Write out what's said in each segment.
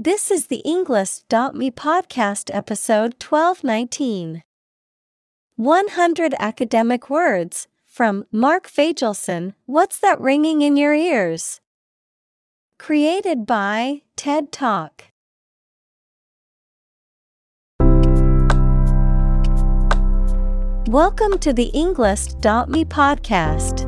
This is the Englist.me podcast episode 1219. 100 academic words from Marc Fagelson. What's that ringing in your ears? Created by TED Talk. Welcome to the Englist.me podcast.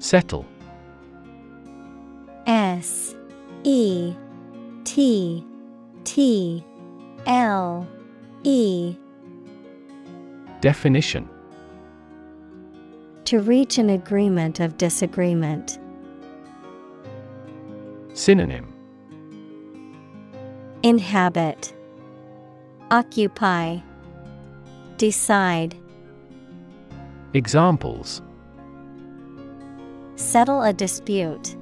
Settle. S E T T L E. Definition. To reach an agreement of disagreement. Synonym. Inhabit, Occupy, Decide, Examples Settle a dispute.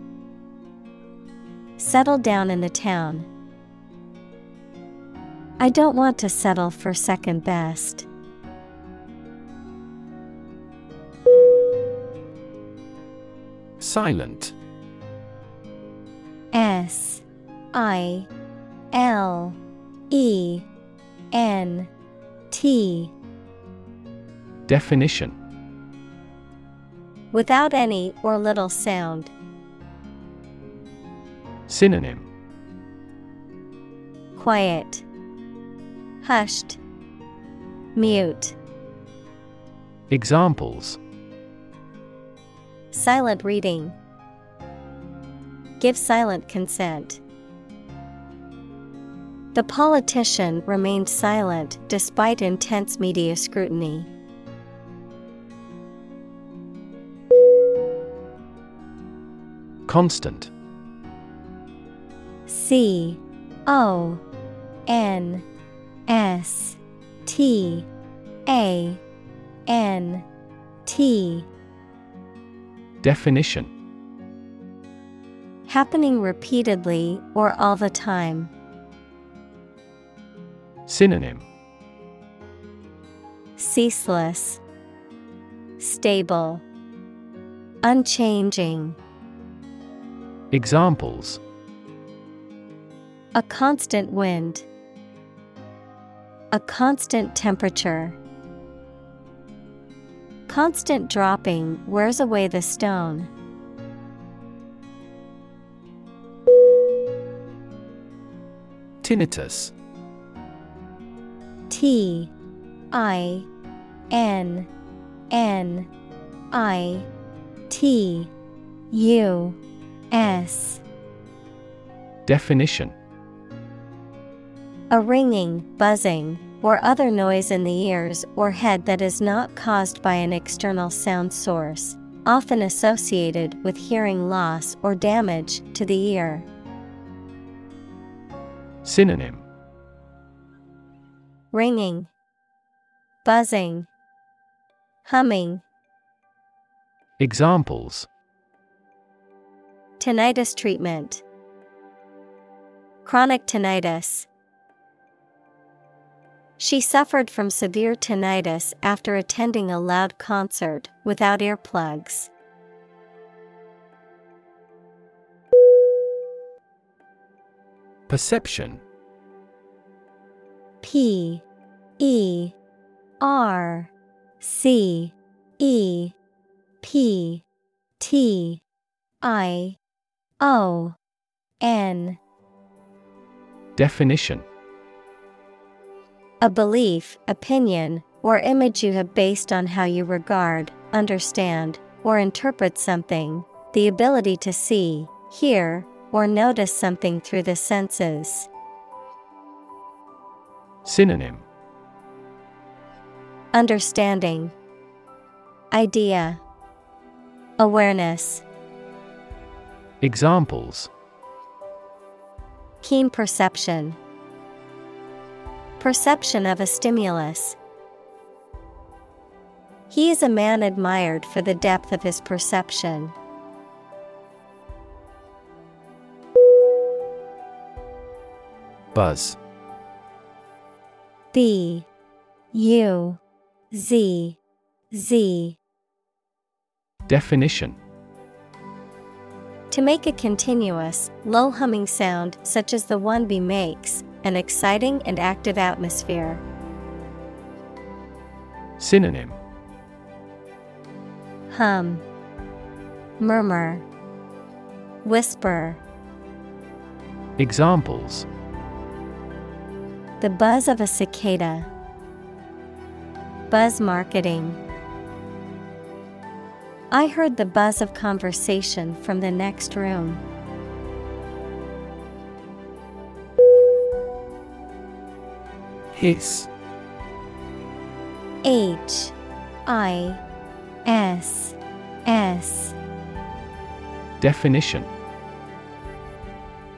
Settle down in the town. I don't want to settle for second best. Silent. S I L E N T Definition Without any or little sound. Synonym Quiet, Hushed, Mute, Examples Silent reading. Give silent consent. The politician remained silent despite intense media scrutiny. Constant. C O N S T A N T Definition Happening repeatedly or all the time. Synonym Ceaseless, Stable, Unchanging. Examples A constant wind. A constant temperature. Constant dropping wears away the stone. Tinnitus. T I N N I T U S. Definition A ringing, buzzing, or other noise in the ears or head that is not caused by an external sound source, often associated with hearing loss or damage to the ear. Synonym Ringing, Buzzing, Humming. Examples Tinnitus treatment. Chronic tinnitus. She suffered from severe tinnitus after attending a loud concert without earplugs. Perception P E R C E P T I O N. Definition. A belief, opinion, or image you have based on how you regard, understand, or interpret something, the ability to see, hear, or notice something through the senses. Synonym. Understanding, Idea, Awareness. Examples. Keen perception, Perception of a stimulus. He is a man admired for the depth of his perception. Buzz. B. U. Z. Z. Definition To make a continuous, low humming sound such as the one bee makes, an exciting and active atmosphere. Synonym Hum, Murmur, Whisper. Examples The buzz of a cicada. Buzz marketing. I heard the buzz of conversation from the next room. Hiss H I S S. Definition.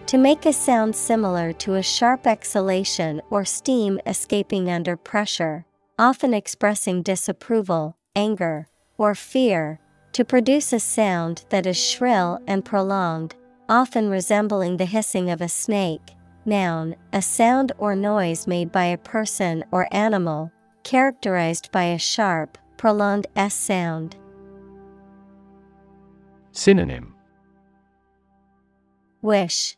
To make a sound similar to a sharp exhalation or steam escaping under pressure, often expressing disapproval, anger, or fear, to produce a sound that is shrill and prolonged, often resembling the hissing of a snake. Noun, a sound or noise made by a person or animal, characterized by a sharp, prolonged S sound. Synonym Wish,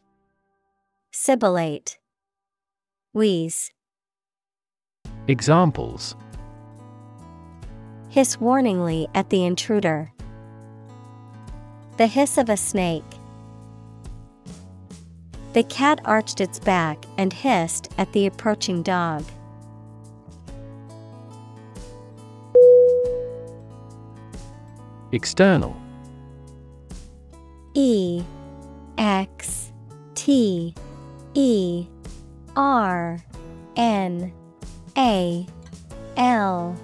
Sibilate, Wheeze. Examples Hiss warningly at the intruder. The hiss of a snake. The cat arched its back and hissed at the approaching dog. External E X T E R N A L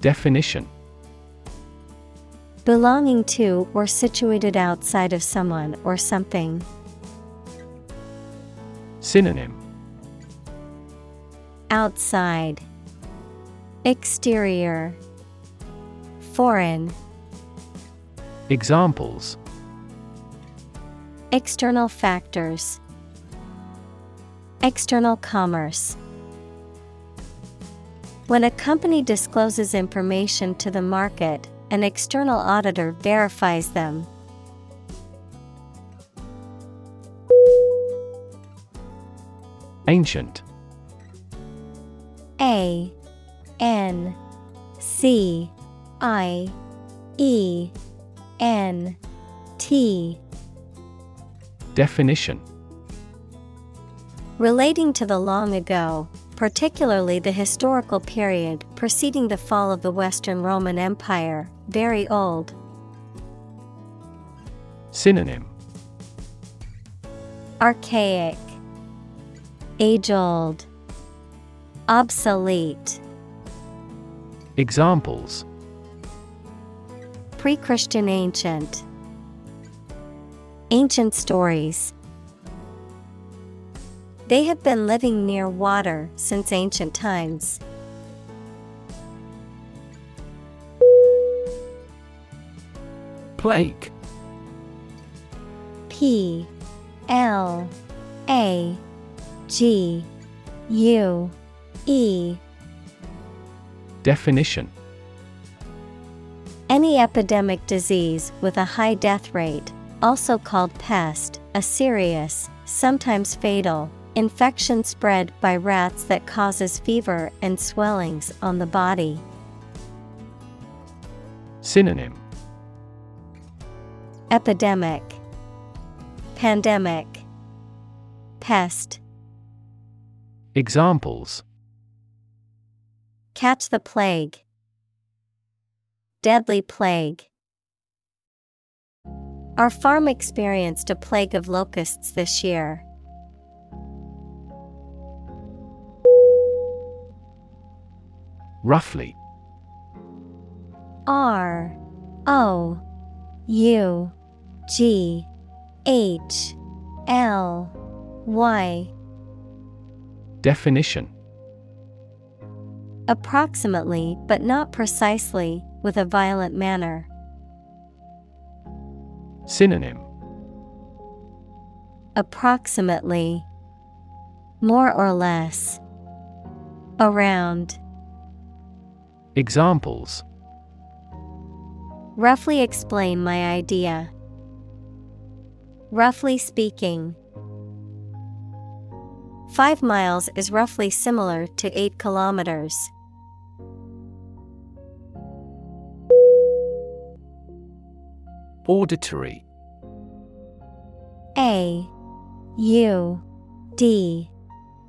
Definition Belonging to or situated outside of someone or something. Synonym. Outside. Exterior. Foreign. Examples. External factors. External commerce. When a company discloses information to the market, an external auditor verifies them. Ancient. A N C I E N T. Definition. Relating to the long ago, particularly the historical period preceding the fall of the Western Roman Empire, very old. Synonym. Archaic, Age old, Obsolete, Examples. Pre Christian ancient, Ancient stories. They have been living near water since ancient times. Plague P L A G U E. Definition. Any epidemic disease with a high death rate, also called pest, a serious, sometimes fatal, infection spread by rats that causes fever and swellings on the body. Synonym Epidemic, Pandemic, Pest. Examples Catch the plague. Deadly plague. Our farm experienced a plague of locusts this year. Roughly. R O U G H L Y Definition Approximately, but not precisely, with a violent manner. Synonym Approximately. More or less. Around. Examples Roughly explain my idea. Roughly speaking. Five miles is roughly similar to eight kilometers. Auditory A U D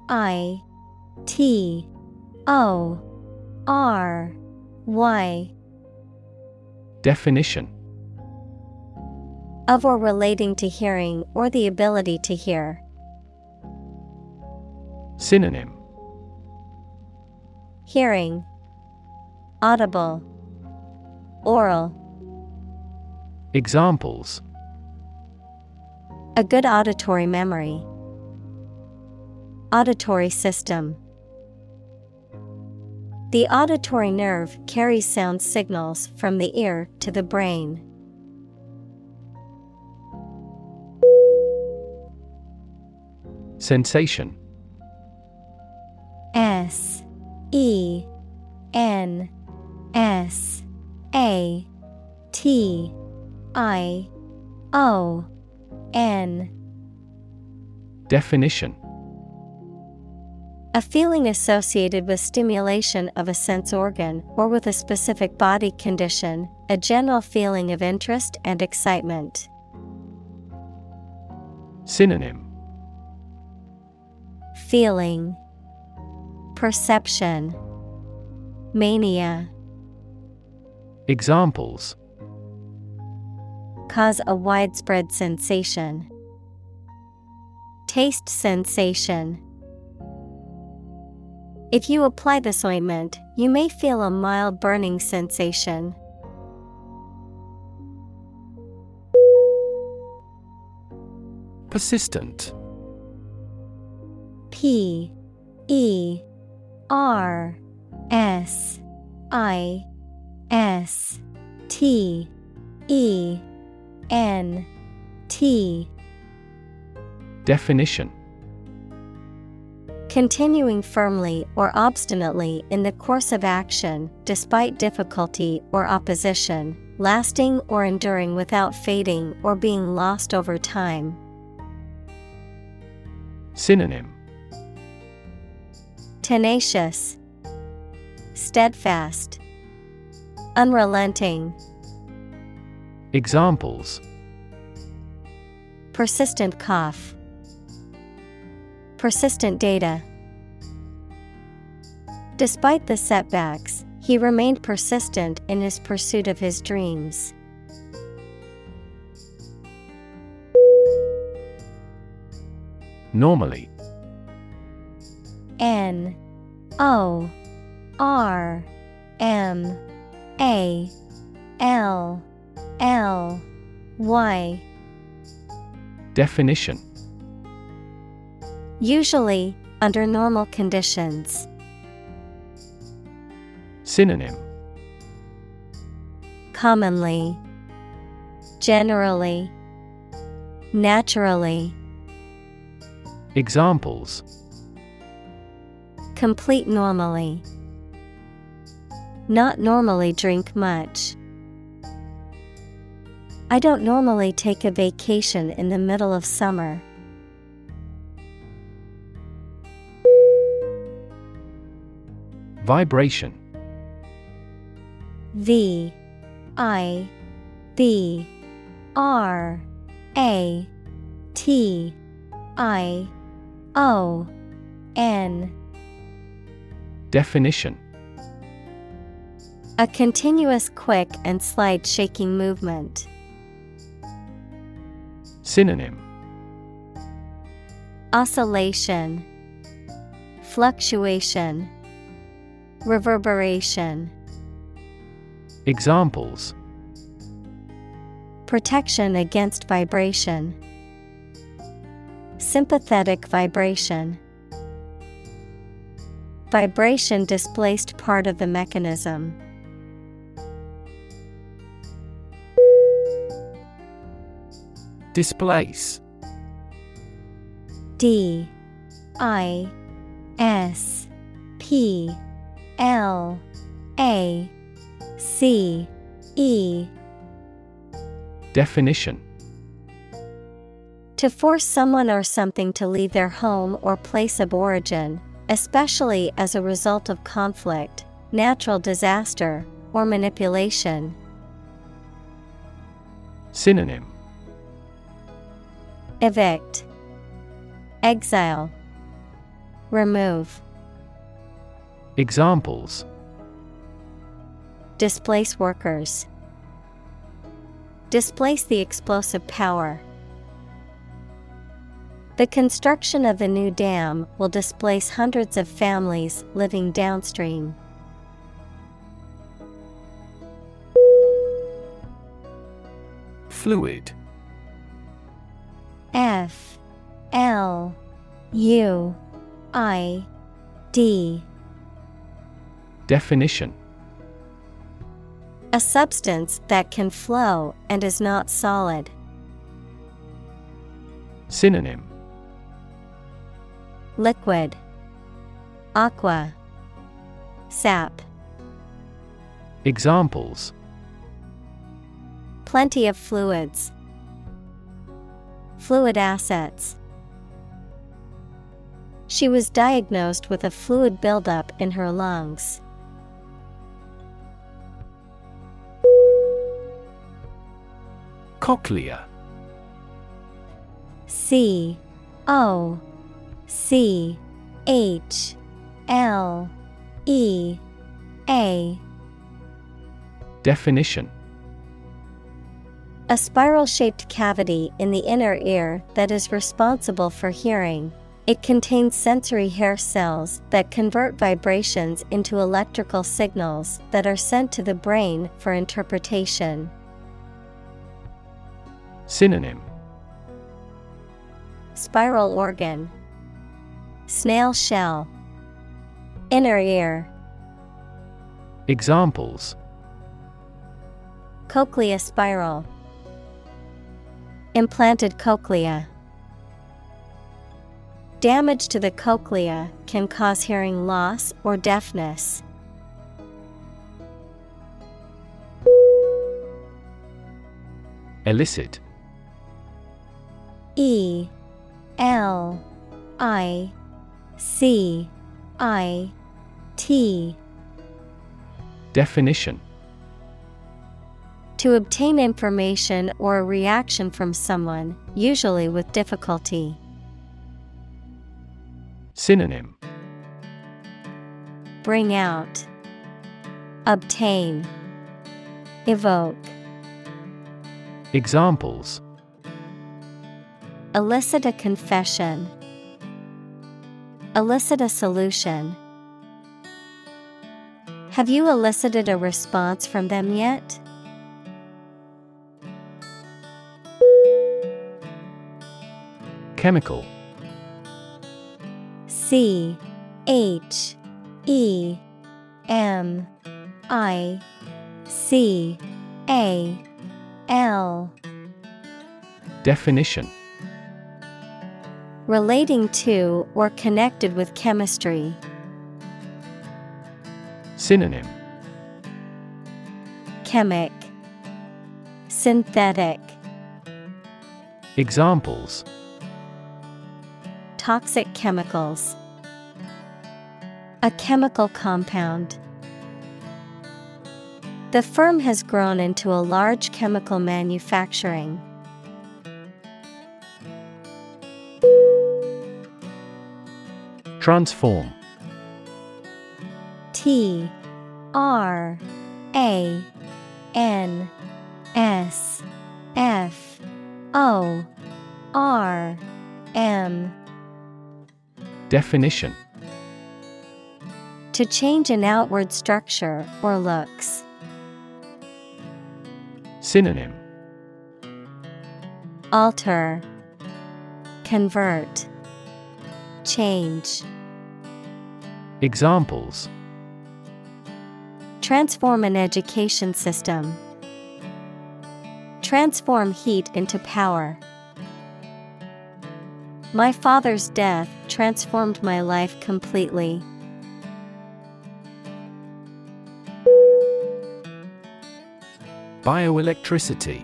I T O R Y. Definition. Of or relating to hearing or the ability to hear. Synonym. Hearing. Audible. Oral. Examples. A good auditory memory. Auditory system. The auditory nerve carries sound signals from the ear to the brain. Sensation. S E N S A T I O N. Definition A feeling associated with stimulation of a sense organ or with a specific body condition, a general feeling of interest and excitement. Synonym Feeling Perception Mania Examples Cause a widespread sensation. Taste sensation. If you apply this ointment, you may feel a mild burning sensation. Persistent. P E R S I S T E N T. Definition Continuing firmly or obstinately in the course of action, despite difficulty or opposition, lasting or enduring without fading or being lost over time. Synonym. Tenacious, Steadfast, Unrelenting, Examples. Persistent cough, Persistent data. Despite the setbacks, he remained persistent in his pursuit of his dreams. Normally N O R M A L L Y Definition Usually, under normal conditions. Synonym Commonly, Generally, Naturally. Examples Complete normally. Not normally drink much. I don't normally take a vacation in the middle of summer. Vibration. V I B R A T I O N. Definition. A continuous quick and slight shaking movement. Synonym. Oscillation. Fluctuation Reverberation Examples Protection against vibration. Sympathetic vibration. Vibration displaced part of the mechanism. Displace D I S P L A C E. Definition. To force someone or something to leave their home or place of origin, especially as a result of conflict, natural disaster, or manipulation. Synonym. Evict, Exile, Remove, Examples Displace workers, Displace the explosive power. The construction of the new dam will displace hundreds of families living downstream. Fluid F L U I D Definition A substance that can flow and is not solid. Synonym Liquid Aqua Sap Examples Plenty of fluids. Fluid assets. She was diagnosed with a fluid buildup in her lungs. Cochlea C. O. C. H. L. E. A. Definition. A spiral shaped cavity in the inner ear that is responsible for hearing. It contains sensory hair cells that convert vibrations into electrical signals that are sent to the brain for interpretation. Synonym. Spiral organ, Snail shell, Inner ear, Examples. Cochlea spiral, Implanted cochlea. Damage to the cochlea can cause hearing loss or deafness. Elicit E L I C I T. Definition. To obtain information or a reaction from someone, usually with difficulty. Synonym. Bring out, Obtain, Evoke. Examples Elicit a confession. Elicit a solution. Have you elicited a response from them yet? Chemical C H E M I C A L Definition Relating to or connected with chemistry. Synonym Chemic Synthetic Examples Toxic chemicals. A chemical compound. The firm has grown into a large chemical manufacturing. Transform. T R A N S F O R M. Definition To change an outward structure or looks. Synonym Alter, Convert, Change. Examples Transform an education system. Transform heat into power. My father's death transformed my life completely. Bioelectricity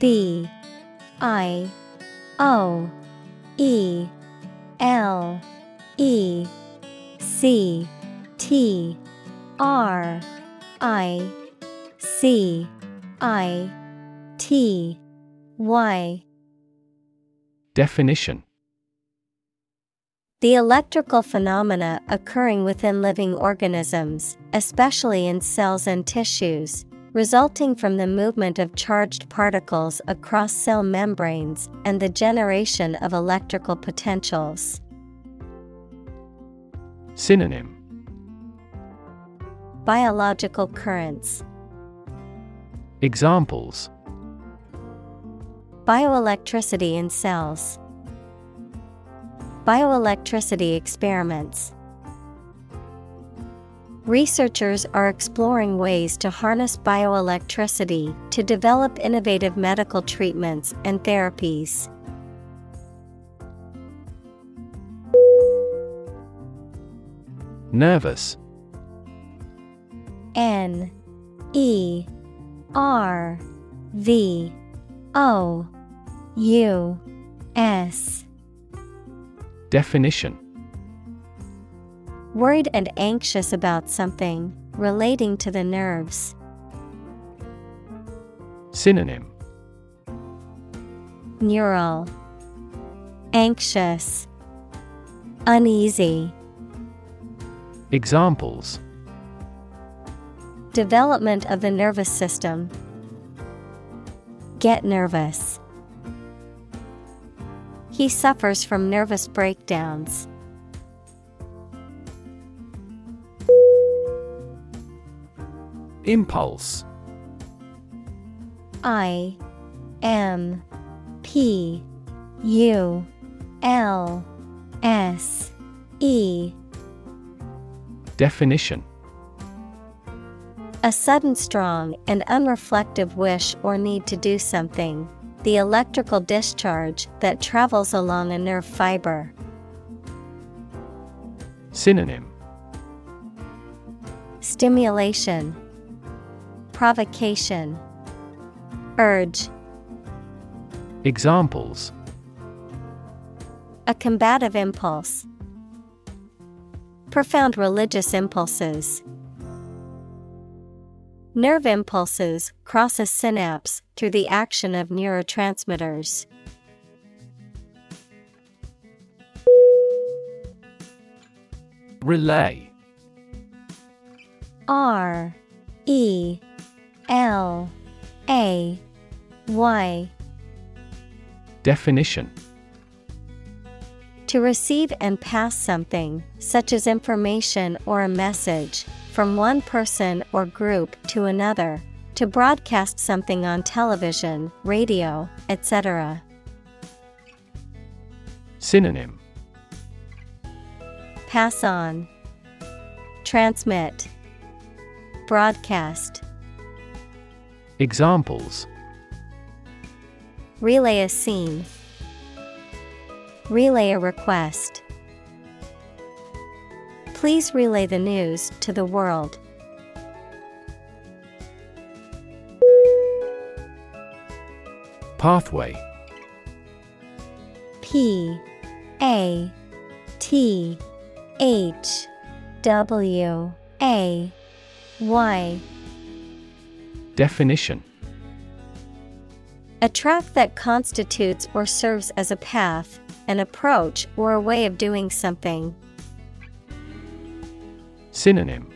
B I O E L E C T R I C I T Y. Definition. The electrical phenomena occurring within living organisms, especially in cells and tissues, resulting from the movement of charged particles across cell membranes and the generation of electrical potentials. Synonym Biological currents, Examples bioelectricity in cells, bioelectricity experiments. Researchers are exploring ways to harness bioelectricity to develop innovative medical treatments and therapies. Nervous. N E R V O U S. Definition Worried and anxious about something relating to the nerves. Synonym Neural Anxious Uneasy Examples Development of the nervous system. Get nervous. He suffers from nervous breakdowns. Impulse. I M P U L S E. Definition. A sudden strong and unreflective wish or need to do something. The electrical discharge that travels along a nerve fiber. Synonym. Stimulation, Provocation, Urge, Examples. A combative impulse, Profound religious impulses. Nerve impulses cross a synapse through the action of neurotransmitters. Relay. R E L A Y. Definition. To receive and pass something, such as information or a message, from one person or group to another, to broadcast something on television, radio, etc. Synonym. Pass on, Transmit, Broadcast, Examples Relay a scene, Relay a request. Please relay the news to the world. Pathway P A T H W A Y Definition. A track that constitutes or serves as a path, an approach or a way of doing something. Synonym.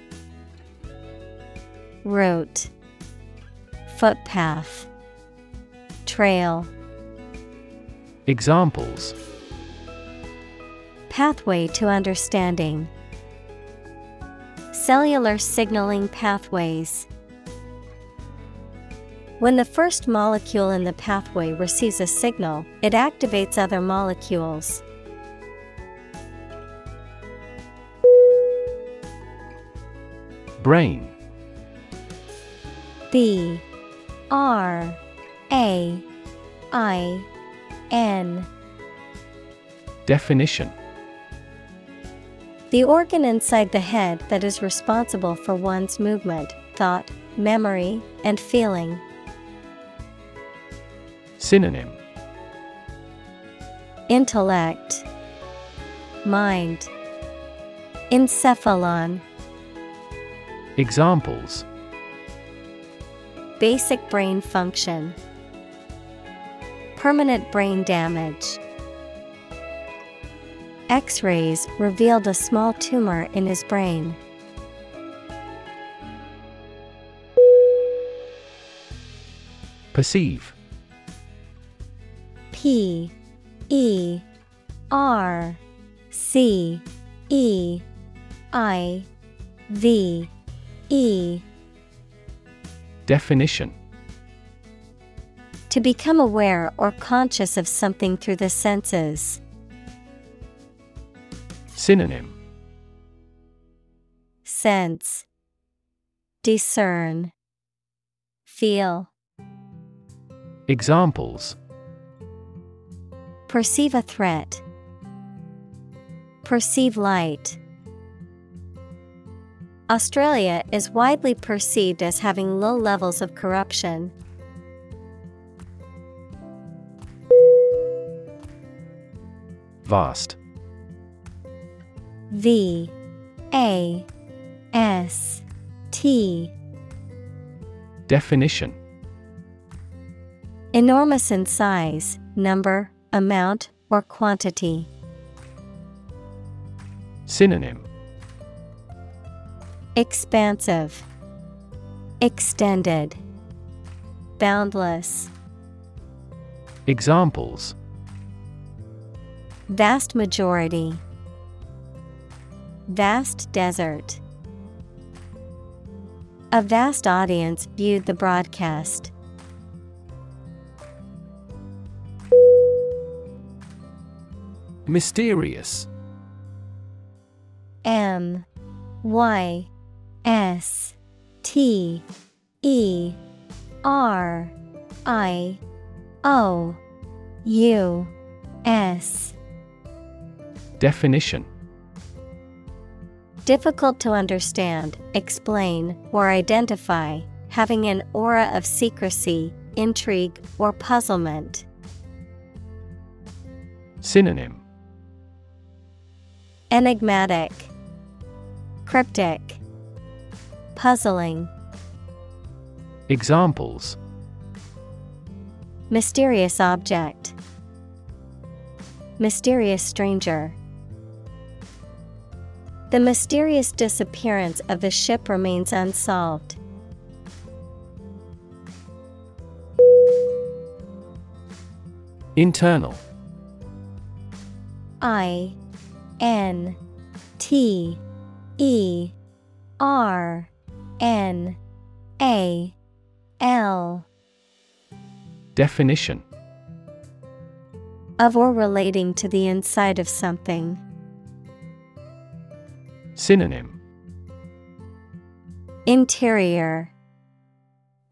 Route. Footpath. Trail. Examples. Pathway to understanding. Cellular signaling pathways. When the first molecule in the pathway receives a signal, it activates other molecules. Brain. B. R. A. I. N. Definition. The organ inside the head that is responsible for one's movement, thought, memory, and feeling. Synonym Intellect, Mind, Encephalon. Examples Basic brain function, Permanent brain damage. X rays revealed a small tumor in his brain. Perceive P E R C E I V E. Definition. To become aware or conscious of something through the senses. Synonym. Sense. Discern. Feel. Examples Perceive a threat. Perceive light. Australia is widely perceived as having low levels of corruption. Vast V A S T Definition Enormous in size, number, amount, or quantity. Synonym Expansive, Extended, Boundless. Examples Vast majority. Vast desert. A vast audience viewed the broadcast. Mysterious. M Y S T E R I O U S. Definition. Difficult to understand, explain, or identify, having an aura of secrecy, intrigue, or puzzlement. Synonym Enigmatic, Cryptic, Puzzling, Examples. Mysterious object, Mysterious stranger. The mysterious disappearance of the ship remains unsolved. Internal. I N T E R N A L. Definition. Of or relating to the inside of something. Synonym. Interior,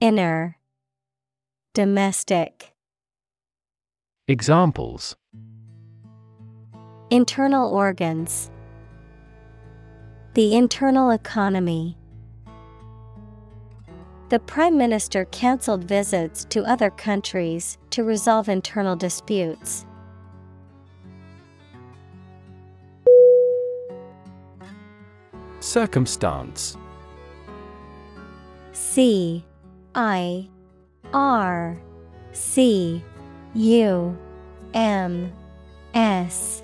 Inner, Domestic. Examples Internal organs. The internal economy. The Prime Minister cancelled visits to other countries to resolve internal disputes. Circumstance C I R C U M S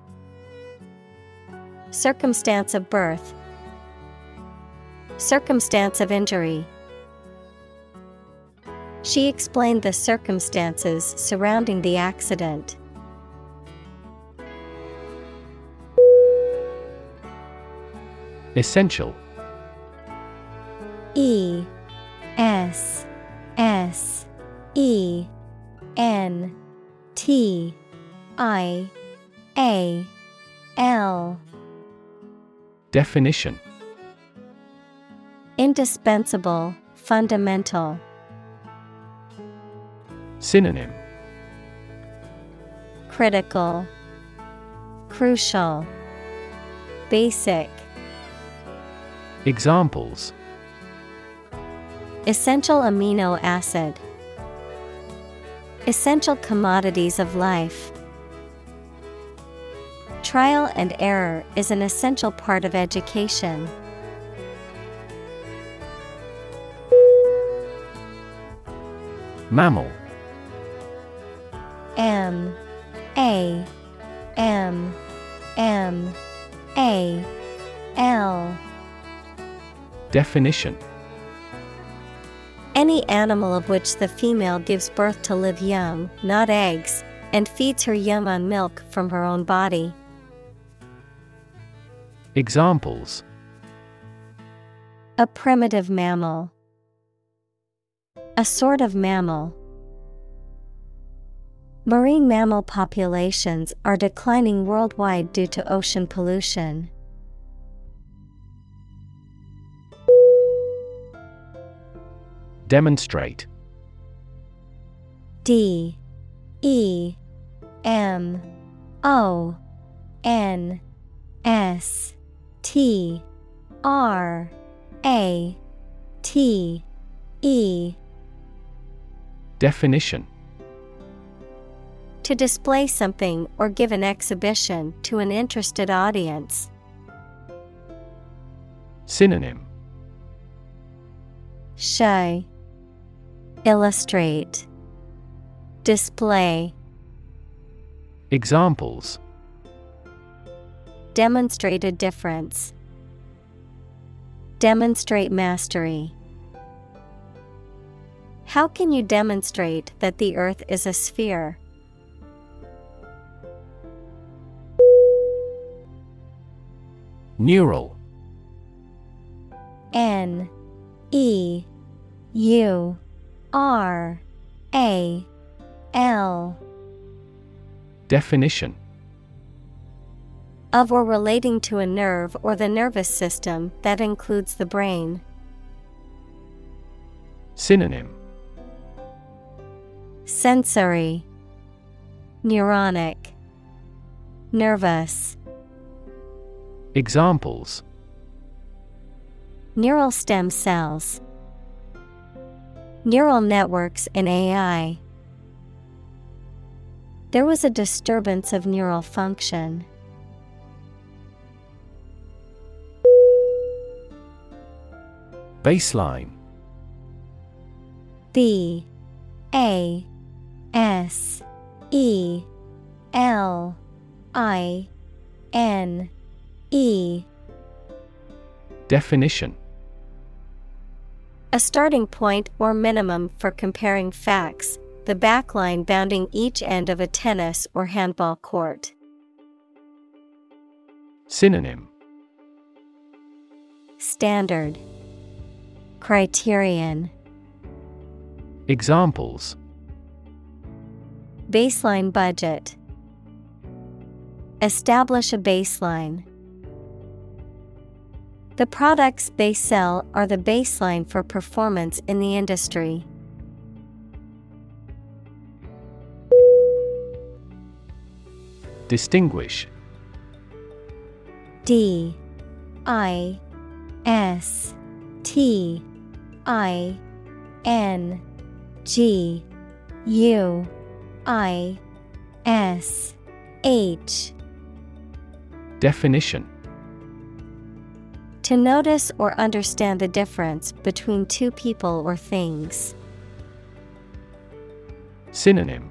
Circumstance of birth. Circumstance of injury. She explained the circumstances surrounding the accident. Essential. E S S E N T I A L Definition Indispensable, fundamental. Synonym Critical, Crucial, Basic. Examples Essential amino acid. Essential commodities of life. Trial and error is an essential part of education. Mammal. M. A. M. M. A. L. Definition. Any animal of which the female gives birth to live young, not eggs, and feeds her young on milk from her own body. Examples. A primitive mammal. A sort of mammal. Marine mammal populations are declining worldwide due to ocean pollution. Demonstrate. D. E. M. O. N. S T R A T E. Definition. To display something or give an exhibition to an interested audience. Synonym. Show. Illustrate. Display. Examples Demonstrate a difference. Demonstrate mastery. How can you demonstrate that the earth is a sphere? Neural N E U R A L Definition of or relating to a nerve or the nervous system that includes the brain. Synonym Sensory, Neuronic, Nervous. Examples Neural stem cells, Neural networks in AI. There was a disturbance of neural function. Baseline. B A S E L I N E. Definition. A starting point or minimum for comparing facts, the backline bounding each end of a tennis or handball court. Synonym. Standard Criterion Examples Baseline budget Establish a baseline. The products they sell are the baseline for performance in the industry. Distinguish D I S T I N G U I S H. Definition. To notice or understand the difference between two people or things. Synonym.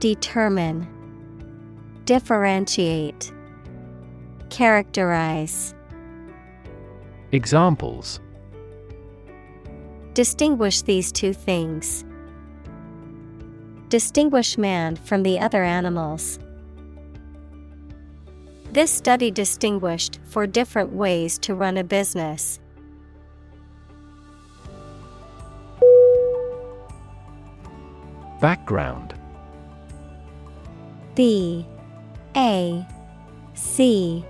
Determine. Differentiate. Characterize. Examples Distinguish these two things. Distinguish man from the other animals. This study distinguished four different ways to run a business. Background. B. A. C.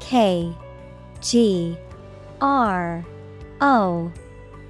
K. G. R. O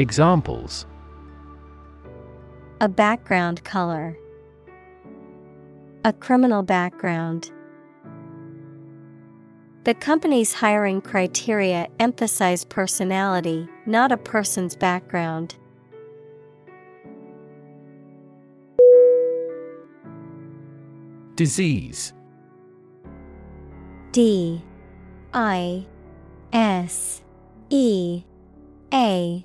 Examples. A background color. A criminal background. The company's hiring criteria emphasize personality, not a person's background. Disease. D. I. S. E. A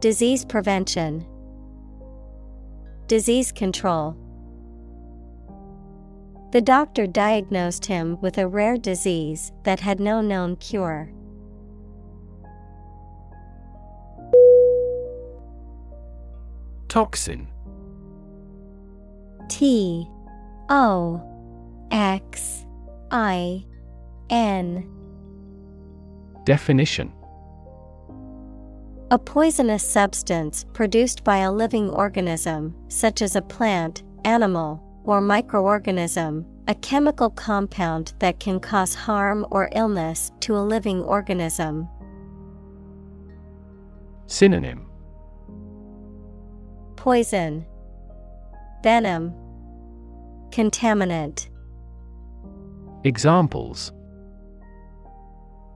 disease prevention, disease control. The doctor diagnosed him with a rare disease that had no known cure. Toxin T O X I N Definition A poisonous substance produced by a living organism, such as a plant, animal, or microorganism, a chemical compound that can cause harm or illness to a living organism. Synonym. Poison, Venom, Contaminant, Examples.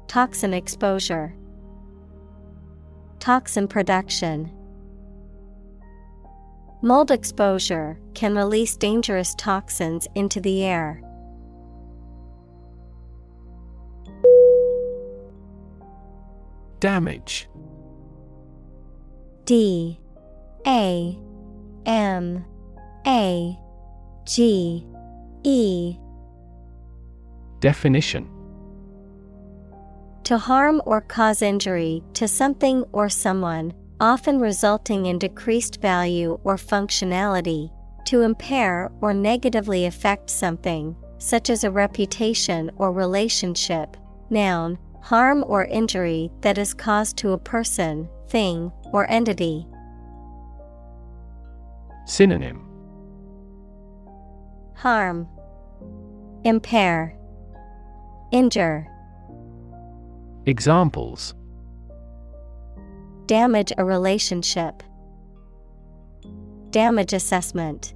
Toxin exposure, Toxin production. Mold exposure can release dangerous toxins into the air. Damage. D. A. M. A. G. E. Definition To harm or cause injury to something or someone, often resulting in decreased value or functionality, to impair or negatively affect something, such as a reputation or relationship. Noun, harm or injury that is caused to a person, thing, or entity. Synonym Harm, Impair, Injure, Examples Damage a relationship, Damage assessment.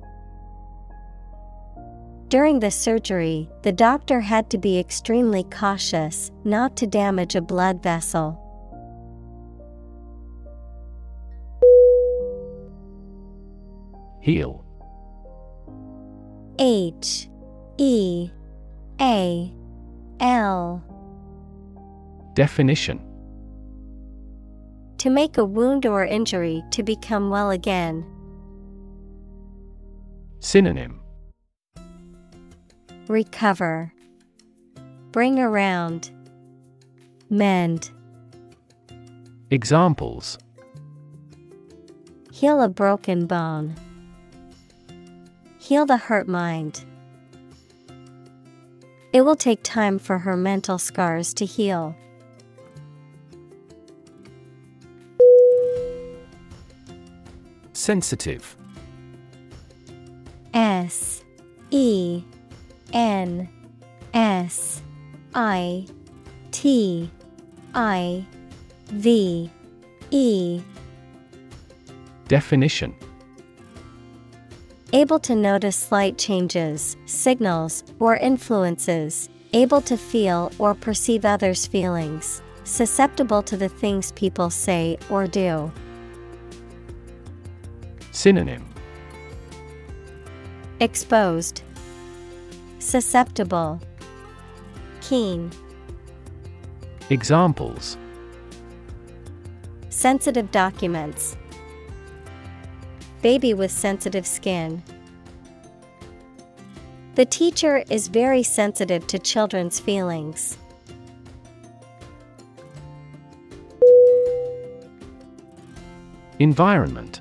During the surgery, the doctor had to be extremely cautious not to damage a blood vessel. Heal H E A L Definition To make a wound or injury to become well again. Synonym Recover. Bring around. Mend. Examples Heal a broken bone. Heal the hurt mind. It will take time for her mental scars to heal. Sensitive. S E N S I T I V E. Definition. Able to notice slight changes, signals, or influences, able to feel or perceive others' feelings, susceptible to the things people say or do. Synonym Exposed, Susceptible, Keen, Examples Sensitive documents. Baby with sensitive skin. The teacher is very sensitive to children's feelings. Environment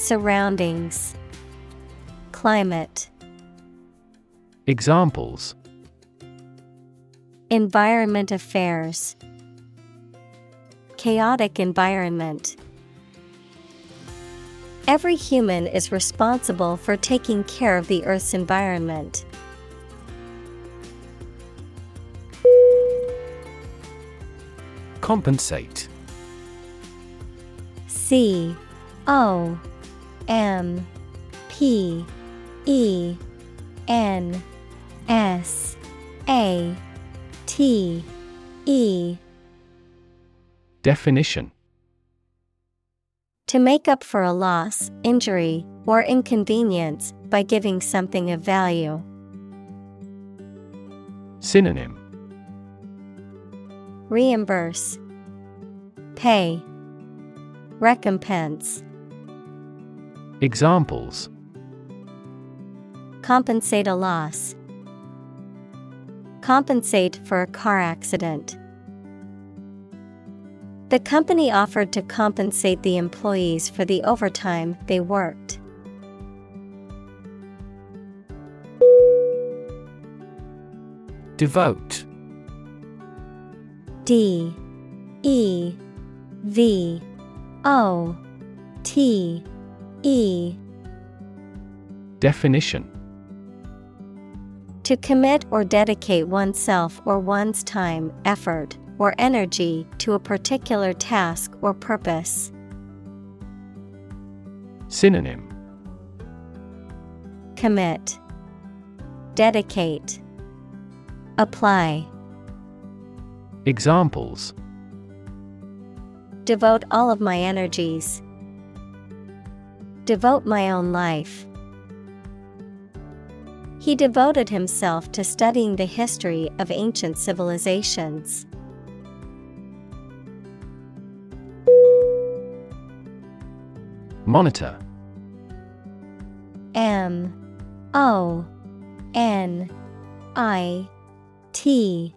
Surroundings, Climate, Examples. Environment Affairs, Chaotic environment. Every human is responsible for taking care of the Earth's environment. Compensate. C O M P E N S A T E. Definition. To make up for a loss, injury, or inconvenience by giving something of value. Synonym. Reimburse, Pay, Recompense. Examples. Compensate a loss. Compensate for a car accident. The company offered to compensate the employees for the overtime they worked. Devote. D. E. V. O. T E Definition To commit or dedicate oneself or one's time, effort, or energy to a particular task or purpose. Synonym Commit, Dedicate, Apply. Examples Devote all of my energies. Devote my own life. He devoted himself to studying the history of ancient civilizations. Monitor M O N I T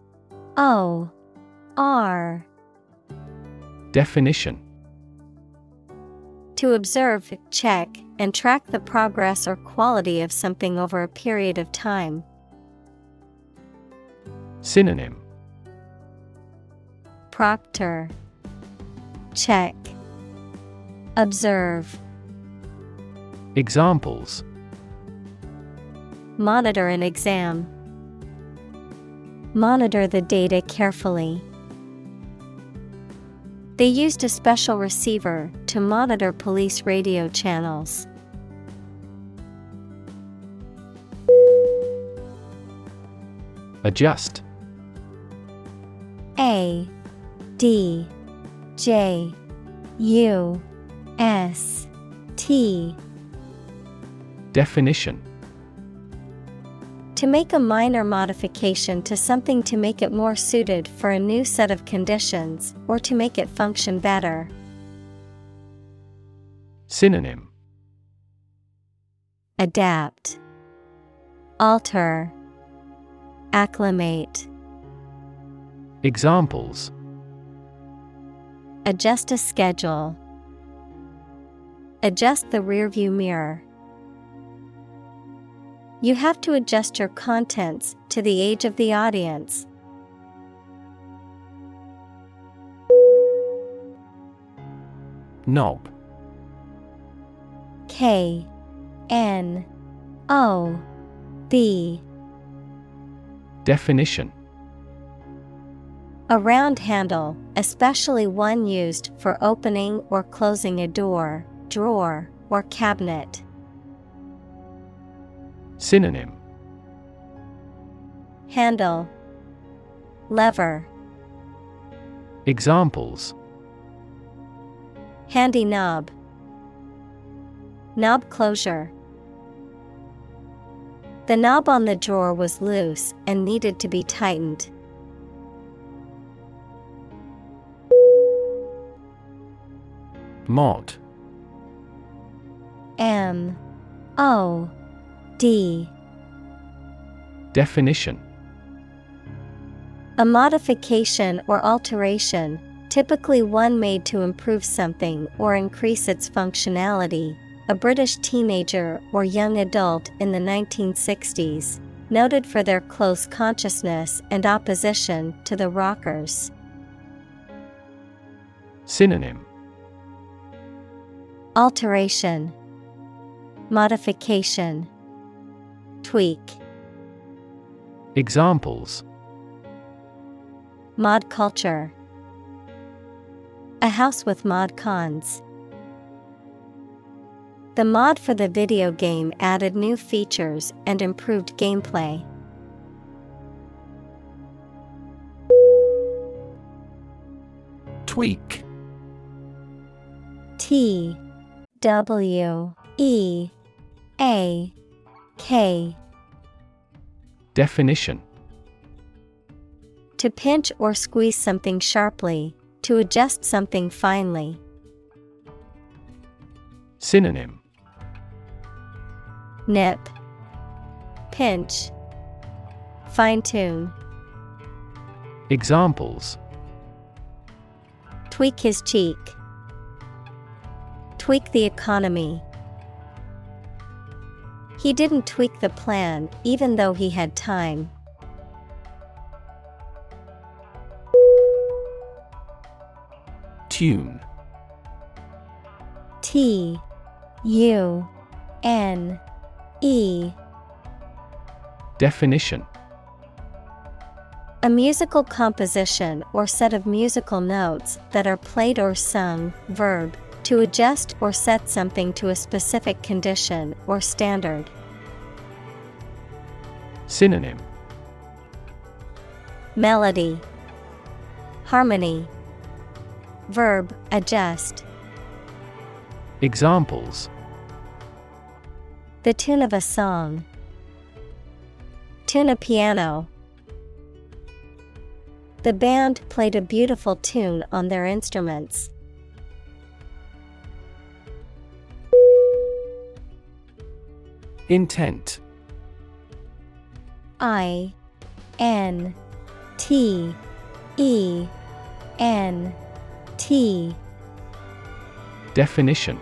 O R Definition To observe, check, and track the progress or quality of something over a period of time. Synonym Proctor Check Observe Examples Monitor an exam. Monitor the data carefully. They used a special receiver to monitor police radio channels. Adjust. A D J U S T Definition To make a minor modification to something to make it more suited for a new set of conditions or to make it function better. Synonym Adapt, Alter, Acclimate. Examples Adjust a schedule. Adjust the rearview mirror. You have to adjust your contents to the age of the audience. Knob. K. N. O. B. Definition. A round handle, especially one used for opening or closing a door, drawer, or cabinet. Synonym. Handle. Lever. Examples. Handy knob. Knob closure. The knob on the drawer was loose and needed to be tightened. Mod M O D Definition A modification or alteration, typically one made to improve something or increase its functionality. A British teenager or young adult in the 1960s, noted for their close consciousness and opposition to the rockers. Synonym Alteration, Modification, Tweak. Examples Mod culture. A house with mod cons. The mod for the video game added new features and improved gameplay. Tweak T W E A K. Definition. To pinch or squeeze something sharply, to adjust something finely. Synonym. Nip, Pinch, Fine tune, Examples. Tweak his cheek, tweak the economy. He didn't tweak the plan even though he had time. Tune. T U N E. Definition. A musical composition or set of musical notes that are played or sung, verb, to adjust or set something to a specific condition or standard. Synonym Melody, Harmony, Verb, adjust. Examples The tune of a song. Tune a piano. The band played a beautiful tune on their instruments. Intent. I N T E N T. Definition.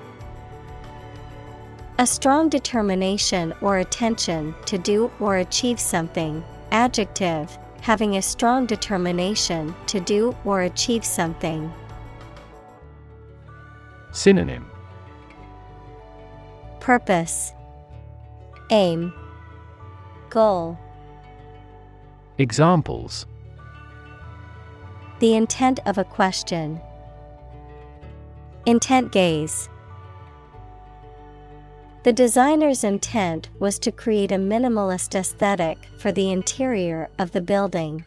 A strong determination or attention to do or achieve something. Adjective, having a strong determination to do or achieve something. Synonym. Purpose, Aim, Goal Examples The intent of a question. Intent gaze. The designer's intent was to create a minimalist aesthetic for the interior of the building.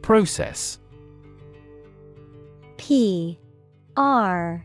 Process P R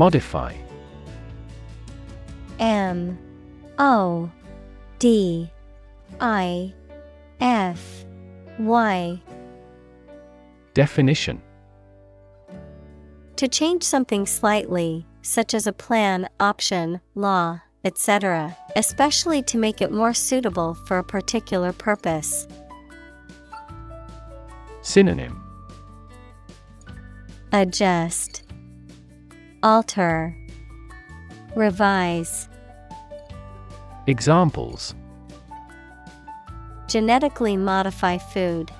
Modify M O D I F Y Definition To change something slightly, such as a plan, option, law, etc., especially to make it more suitable for a particular purpose. Synonym Adjust, Alter, Revise. Examples Genetically modify food.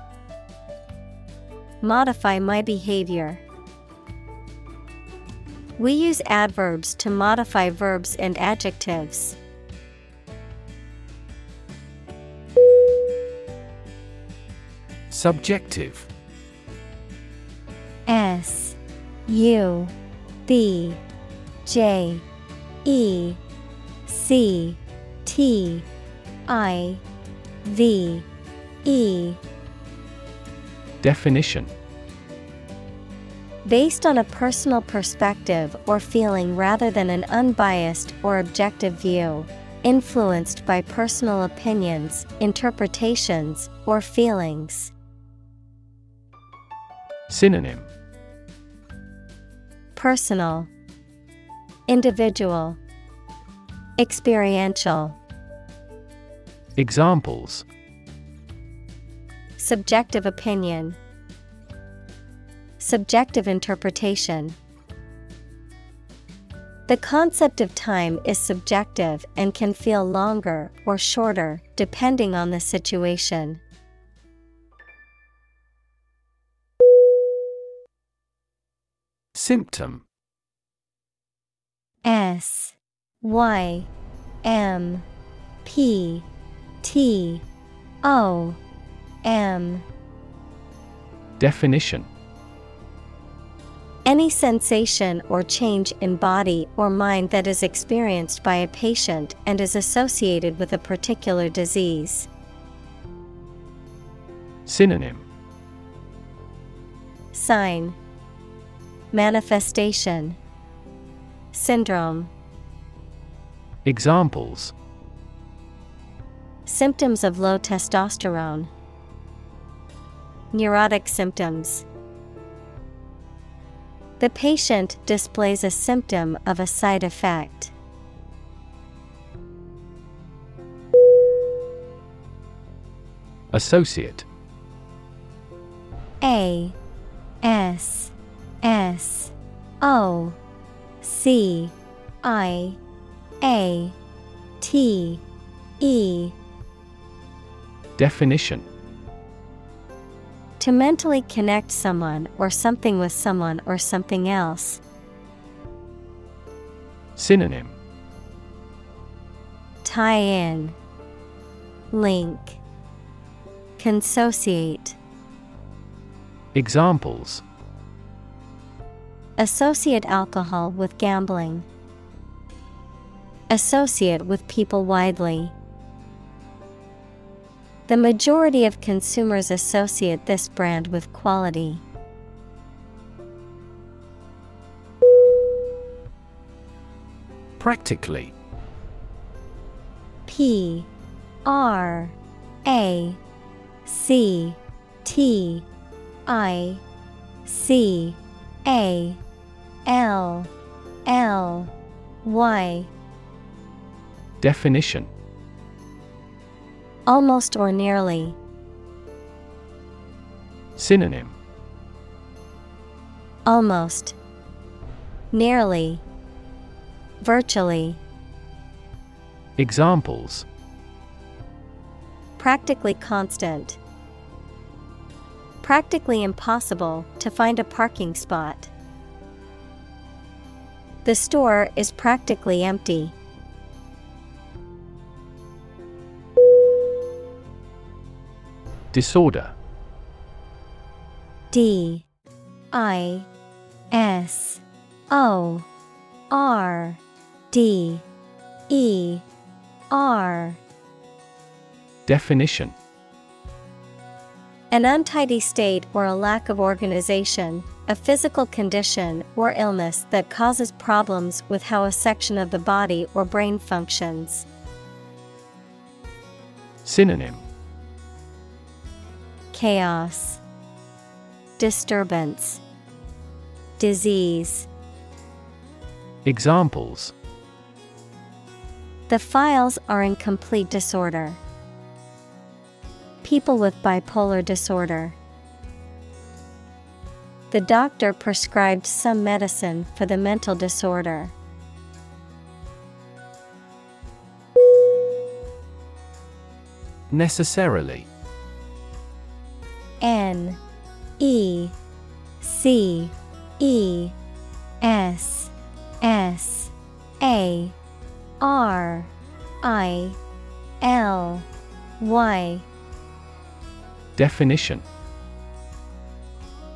Modify my behavior. We use adverbs to modify verbs and adjectives. Subjective S U B J E C T I V E. Definition. Based on a personal perspective or feeling rather than an unbiased or objective view, influenced by personal opinions, interpretations, or feelings. Synonym Personal, Individual, Experiential. Examples Subjective opinion. Subjective interpretation. The concept of time is subjective and can feel longer or shorter depending on the situation. Symptom. S Y M P T O M. Definition. Any sensation or change in body or mind that is experienced by a patient and is associated with a particular disease. Synonym. Sign Manifestation. Syndrome. Examples. Symptoms of low testosterone. Neurotic symptoms. The patient displays a symptom of a side effect. Associate. A S S O C I A T E. Definition. To mentally connect someone or something with someone or something else. Synonym. Tie in, Link, Consociate. Examples Associate alcohol with gambling. associate with people widely. The majority of consumers associate this brand with quality. Practically. P R A C T I C A L L Y Definition Almost or nearly. Synonym Almost. Nearly. Virtually. Examples Practically constant. Practically impossible to find a parking spot. The store is practically empty. Disorder. D. I. S. O. R. D. E. R. Definition. An untidy state or a lack of organization, a physical condition or illness that causes problems with how a section of the body or brain functions. Synonym Chaos, Disturbance, Disease. Examples The files are in complete disorder. People with bipolar disorder. The doctor prescribed some medicine for the mental disorder. Necessarily. N E C E S S A R I L Y. Definition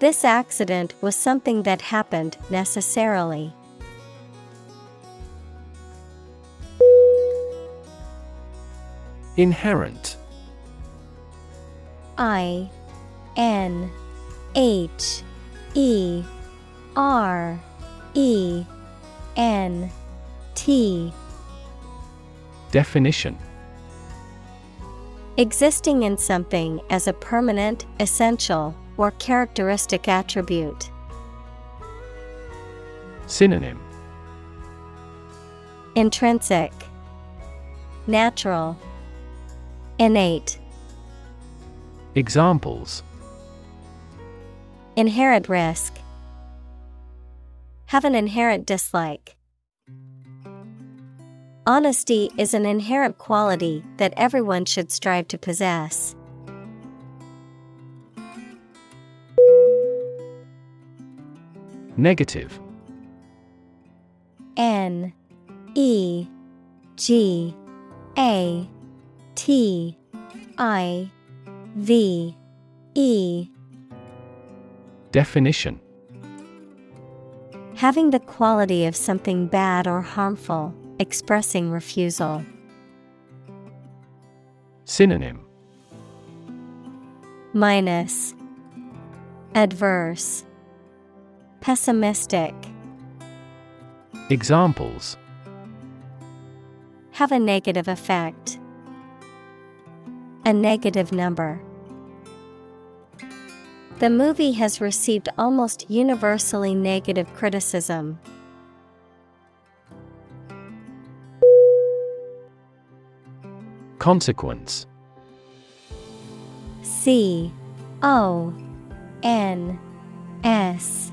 This accident was something that happened necessarily. Inherent. I N H E R E N T. Definition. Existing in something as a permanent, essential, or characteristic attribute. Synonym Intrinsic, Natural, Innate. Examples Inherent risk. Have an inherent dislike. Honesty is an inherent quality that everyone should strive to possess. Negative. N E G A T I V E. Definition. Having the quality of something bad or harmful, expressing refusal. Synonym. Minus. Adverse Pessimistic Examples Have a negative effect. A negative number. The movie has received almost universally negative criticism. Consequence C O N S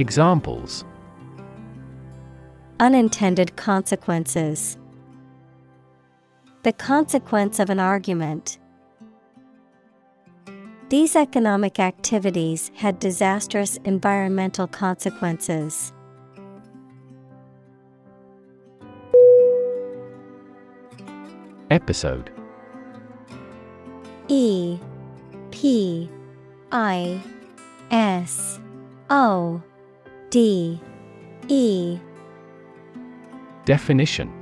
Examples Unintended consequences. The consequence of an argument. These economic activities had disastrous environmental consequences. Episode E P I S O D E. Definition.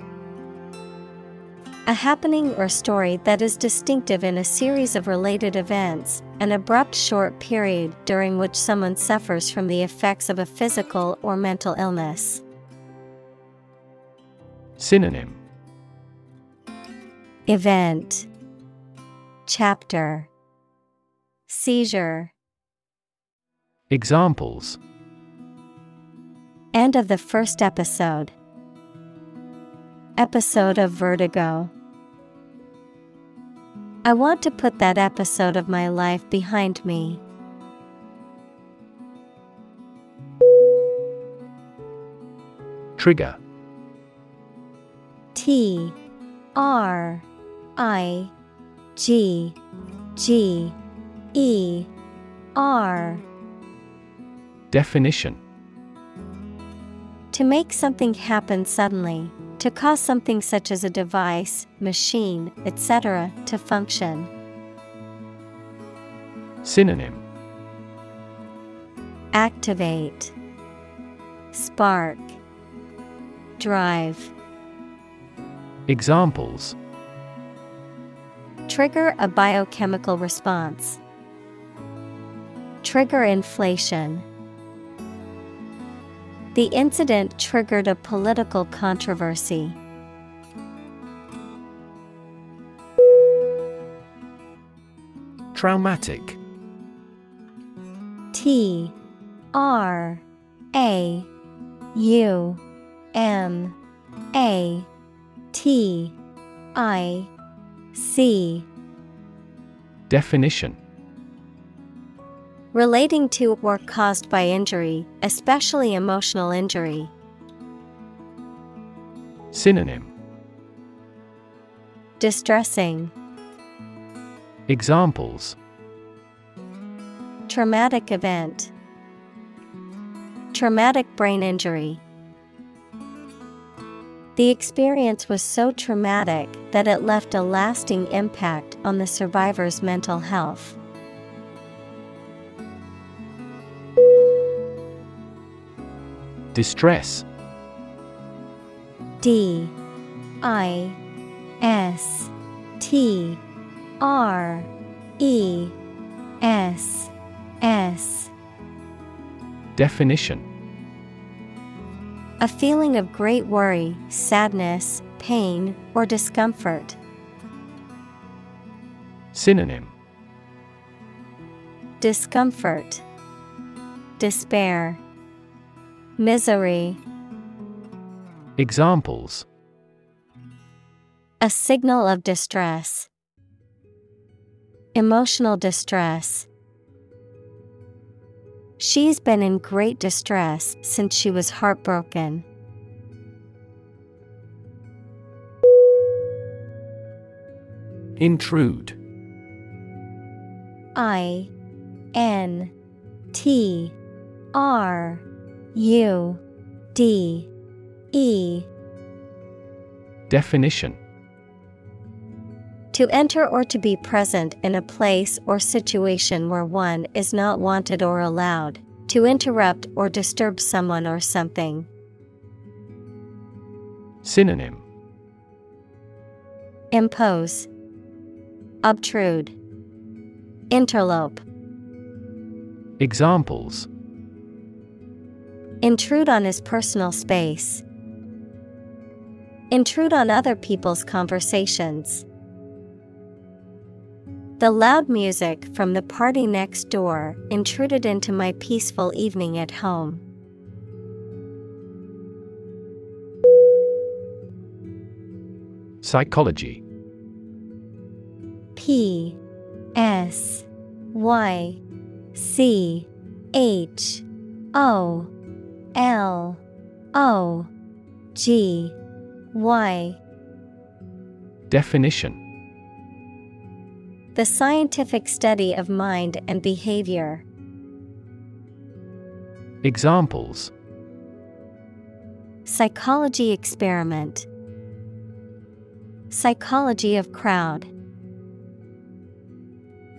A happening or story that is distinctive in a series of related events, an abrupt short period during which someone suffers from the effects of a physical or mental illness. Synonym. Event. Chapter. Seizure. Examples End of the first episode. Episode of Vertigo. I want to put that episode of my life behind me. Trigger T R I G G E R Definition To make something happen suddenly, to cause something such as a device, machine, etc., to function. Synonym Activate, Spark, Drive. Examples Trigger a biochemical response. Trigger inflation. The incident triggered a political controversy. Traumatic. T R A U M A T I C. Definition Relating to or caused by injury, especially emotional injury. Synonym Distressing, Examples Traumatic event, Traumatic brain injury. The experience was so traumatic that it left a lasting impact on the survivor's mental health. Distress. D I S T R E S S. Definition. A feeling of great worry, sadness, pain, or discomfort. Synonym. Discomfort, Despair, Misery. Examples A signal of distress. Emotional distress. She's been in great distress since she was heartbroken. Intrude I N T R U D E. Definition. To enter or to be present in a place or situation where one is not wanted or allowed, to interrupt or disturb someone or something. Synonym. Impose, Obtrude, Interlope. Examples Intrude on his personal space. Intrude on other people's conversations. The loud music from the party next door intruded into my peaceful evening at home. Psychology P S Y C H O L O G Y Definition The scientific study of mind and behavior. Examples Psychology experiment. Psychology of crowd.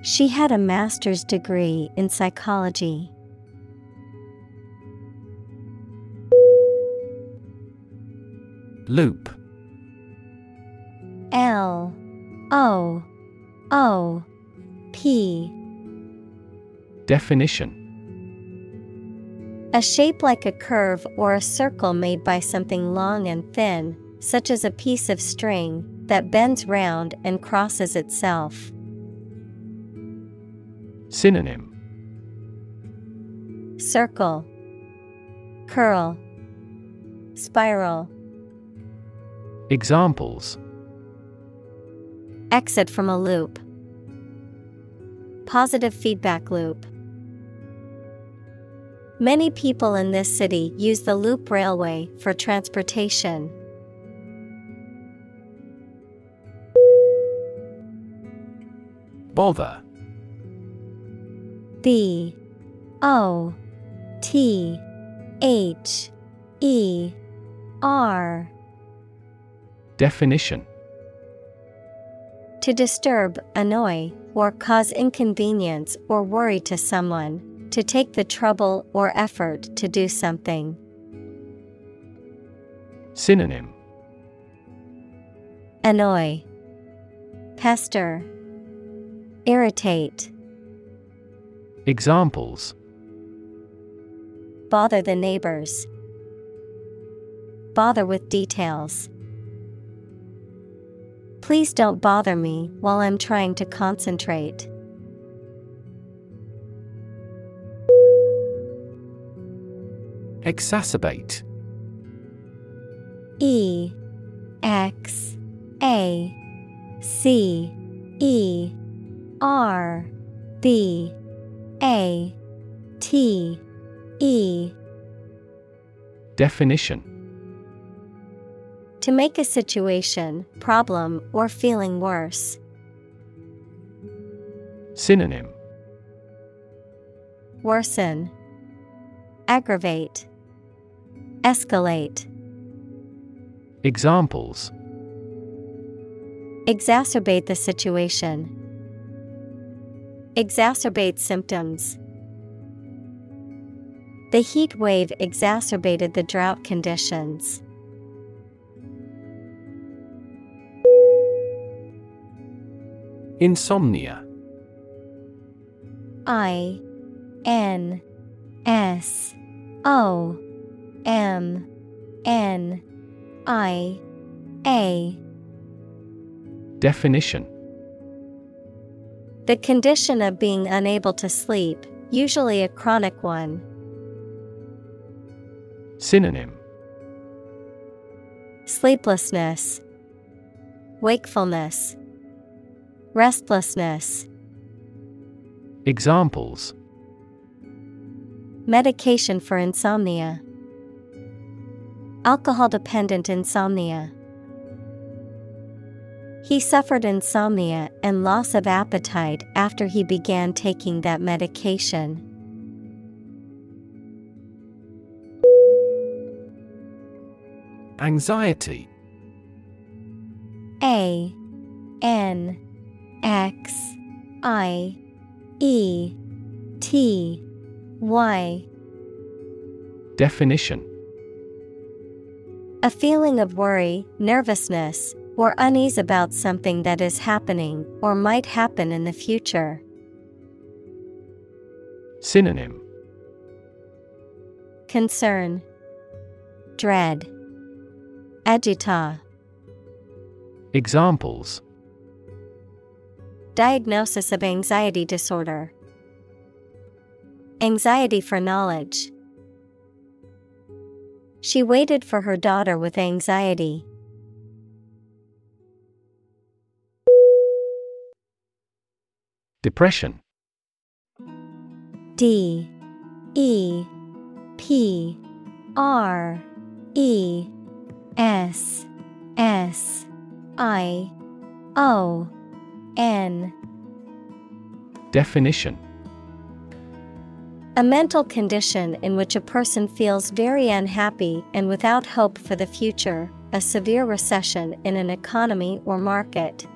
She had a master's degree in psychology. Loop. L O O P. Definition. A shape like a curve or a circle made by something long and thin, such as a piece of string, that bends round and crosses itself. Synonym. Circle, Curl, Spiral. Examples Exit from a loop. Positive feedback loop. Many people in this city use the loop railway for transportation. Bother B O T H E R Definition To disturb, annoy, or cause inconvenience or worry to someone, to take the trouble or effort to do something. Synonym Annoy, Pester, Irritate, Examples Bother the neighbors. Bother with details. Please don't bother me while I'm trying to concentrate. Exacerbate. E X A C E R B A T E. Definition To make a situation, problem, or feeling worse. Synonym Worsen, Aggravate, Escalate. Examples Exacerbate the situation. Exacerbate symptoms. The heat wave exacerbated the drought conditions. Insomnia. I N S O M N I A. Definition. The condition of being unable to sleep, usually a chronic one. Synonym. Sleeplessness, Wakefulness, Restlessness. Examples Medication for insomnia. Alcohol dependent insomnia. He suffered insomnia and loss of appetite after he began taking that medication. Anxiety A N X I E T Y. Definition. A feeling of worry, nervousness, or unease about something that is happening or might happen in the future. Synonym. Concern, Dread, Agita. Examples diagnosis of anxiety disorder, anxiety for knowledge. She waited for her daughter with anxiety. Depression. D. E. P. R. E. S. S. I. O N. Definition. A mental condition in which a person feels very unhappy and without hope for the future, a severe recession in an economy or market.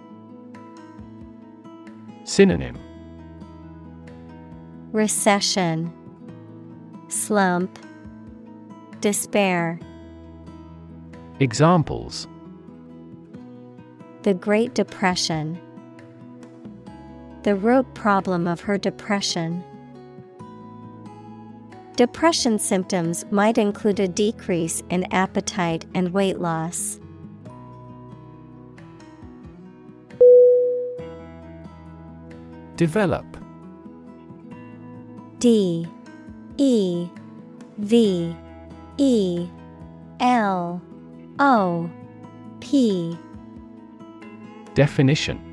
Synonym. Recession, Slump, Despair. Examples. The Great Depression, The root problem of her depression. Depression symptoms might include a decrease in appetite and weight loss. Develop D E V E L O P Definition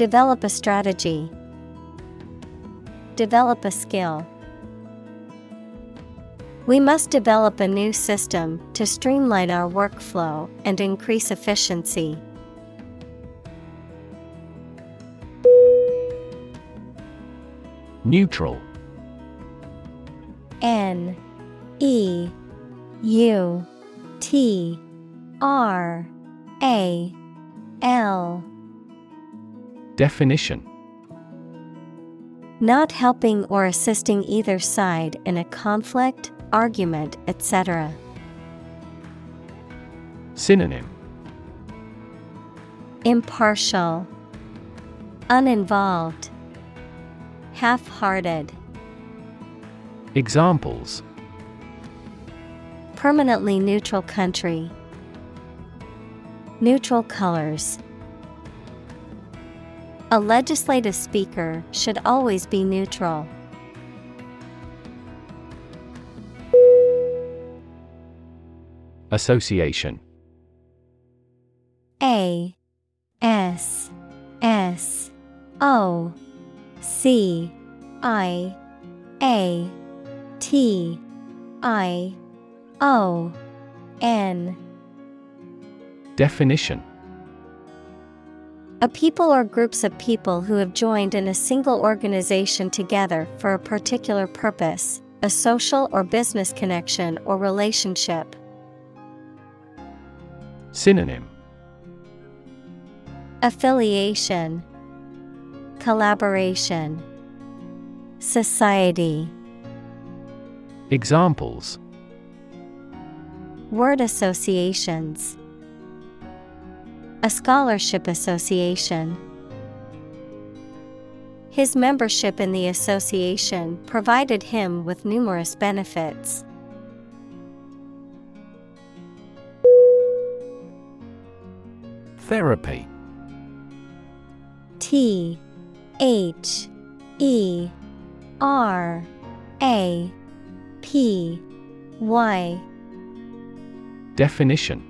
Develop a strategy. Develop a skill. We must develop a new system to streamline our workflow and increase efficiency. Neutral. N. E. U. T. R. A. L Definition. Not helping or assisting either side in a conflict, argument, etc. Synonym. Impartial, Uninvolved, Half hearted, Examples. Permanently neutral country, Neutral colors. A legislative speaker should always be neutral. Association. A S S O C I A T I O N. Definition A people or groups of people who have joined in a single organization together for a particular purpose, a social or business connection or relationship. Synonym. Affiliation, Collaboration, Society. Examples. Word associations, a scholarship association. His membership in the association provided him with numerous benefits. Therapy T H E R A P Y Definition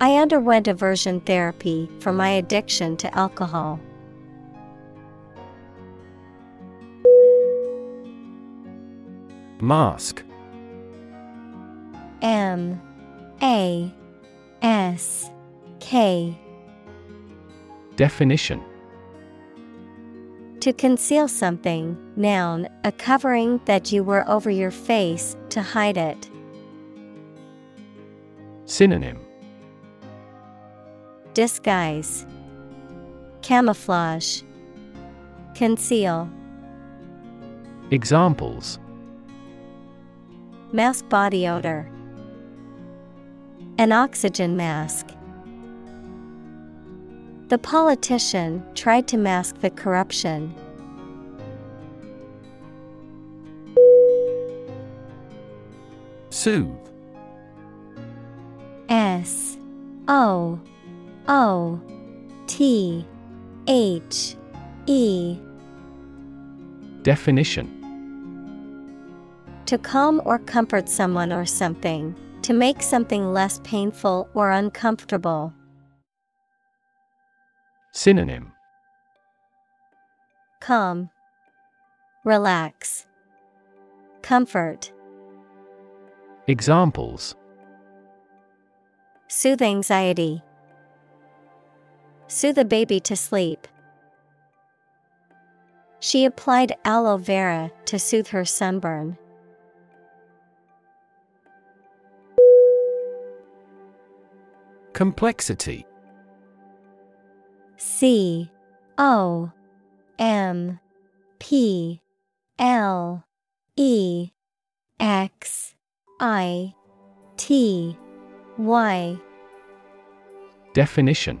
I underwent aversion therapy for my addiction to alcohol. Mask. M. A. S. K. Definition. To conceal something, noun, a covering that you wear over your face to hide it. Synonym. Disguise, Camouflage, Conceal. Examples Mask body odor. An oxygen mask. The politician tried to mask the corruption. Soothe S O O T H E Definition. To calm or comfort someone or something, to make something less painful or uncomfortable. Synonym. Calm, Relax, Comfort, Examples. Soothe anxiety, Soothe a baby to sleep. She applied aloe vera to soothe her sunburn. Complexity C O M P L E X I T Y Definition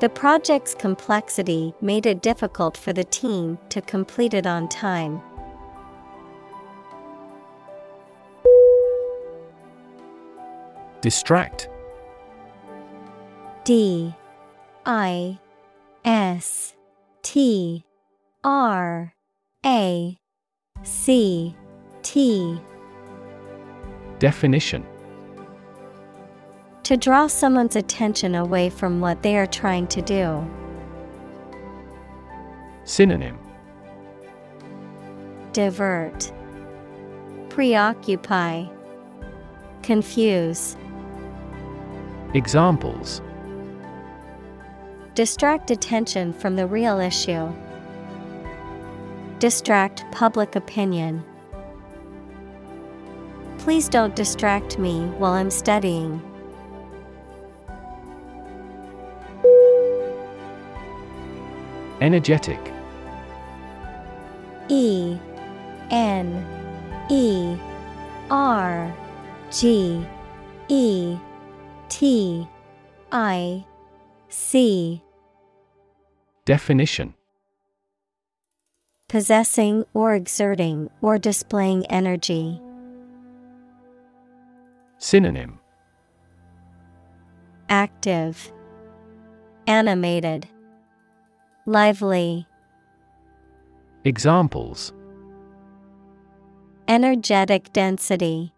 The project's complexity made it difficult for the team to complete it on time. Distract. D. I. S. T. R. A. C. T. Definition To draw someone's attention away from what they are trying to do. Synonym Divert, Preoccupy, Confuse, Examples Distract attention from the real issue. Distract public opinion. Please don't distract me while I'm studying. Energetic. E N E R G E T I C. Definition. Possessing or exerting or displaying energy. Synonym. Active, Animated, Lively, Examples. Energetic density,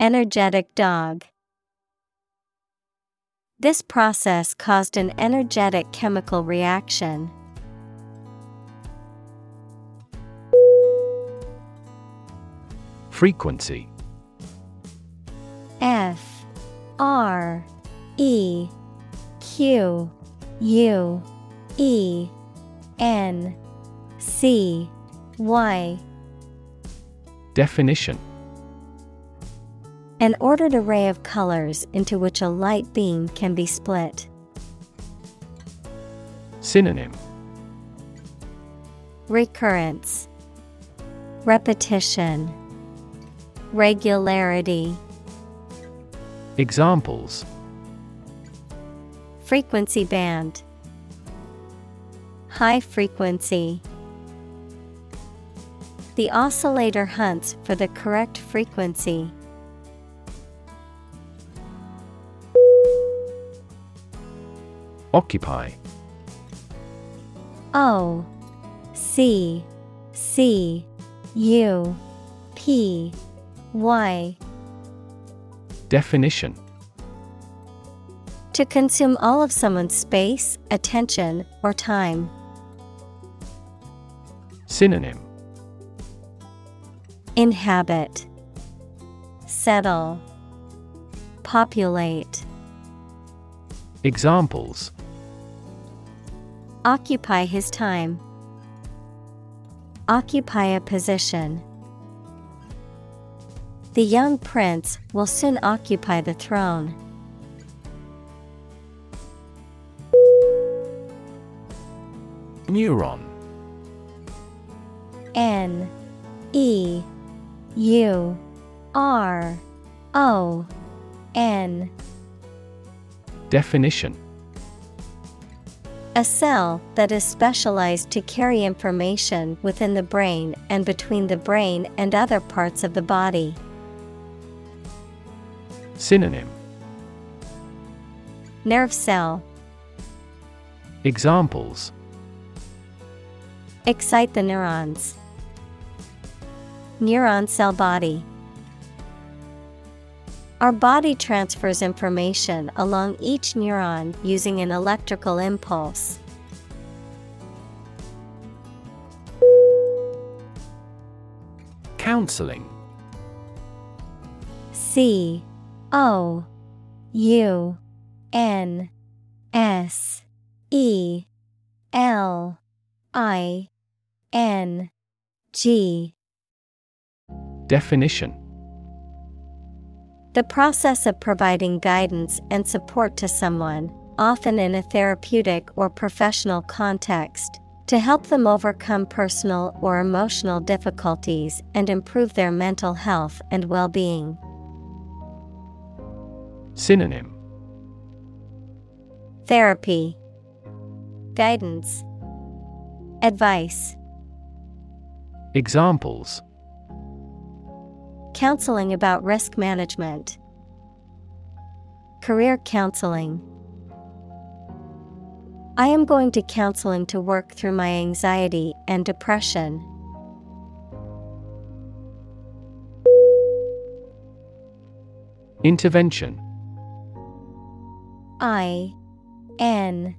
Energetic dog. This process caused an energetic chemical reaction. Frequency. F R E Q U E N C Y. Definition. An ordered array of colors into which a light beam can be split. Synonym. Recurrence, Repetition, Regularity, Examples Frequency band, High frequency. The oscillator hunts for the correct frequency. Occupy. O C C U P Y. Definition To consume all of someone's space, attention, or time. Synonym Inhabit, Settle, Populate. Examples Occupy his time. Occupy a position. The young prince will soon occupy the throne. Neuron. N E U R O N. Definition. A cell that is specialized to carry information within the brain and between the brain and other parts of the body. Synonym. Nerve cell. Examples Excite the neurons. Neuron cell body. Our body transfers information along each neuron using an electrical impulse. Counseling C O U N S E L I N G. Definition. The process of providing guidance and support to someone, often in a therapeutic or professional context, to help them overcome personal or emotional difficulties and improve their mental health and well being. Synonym. Therapy, Guidance, Advice, Examples Counseling about risk management, Career counseling. I am going to counseling to work through my anxiety and depression. Intervention I N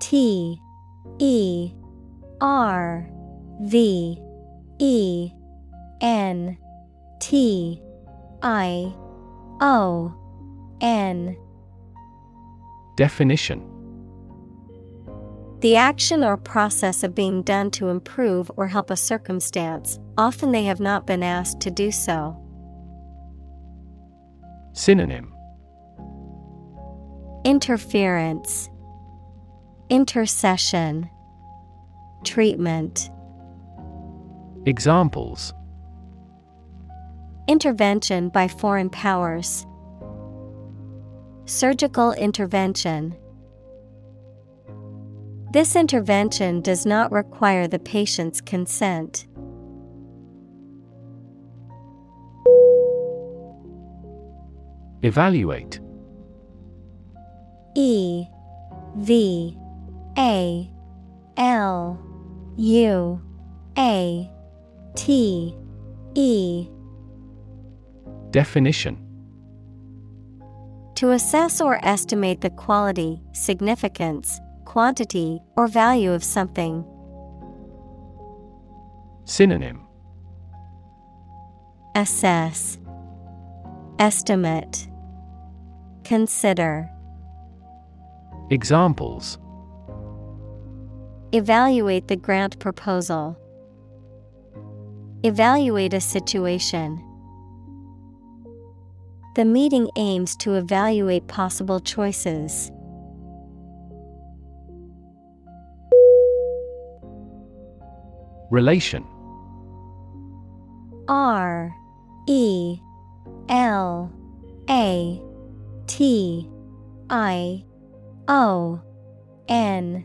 T E R V E N T I O N. Definition. The action or process of being done to improve or help a circumstance, often they have not been asked to do so. Synonym. Interference, Intercession, Treatment. Examples Intervention by foreign powers. Surgical intervention. This intervention does not require the patient's consent. Evaluate E V A L U A T E. Definition. To assess or estimate the quality, significance, quantity, or value of something. Synonym. Assess, Estimate, Consider. Examples Evaluate the grant proposal. Evaluate a situation. The meeting aims to evaluate possible choices. Relation R E L A T I O N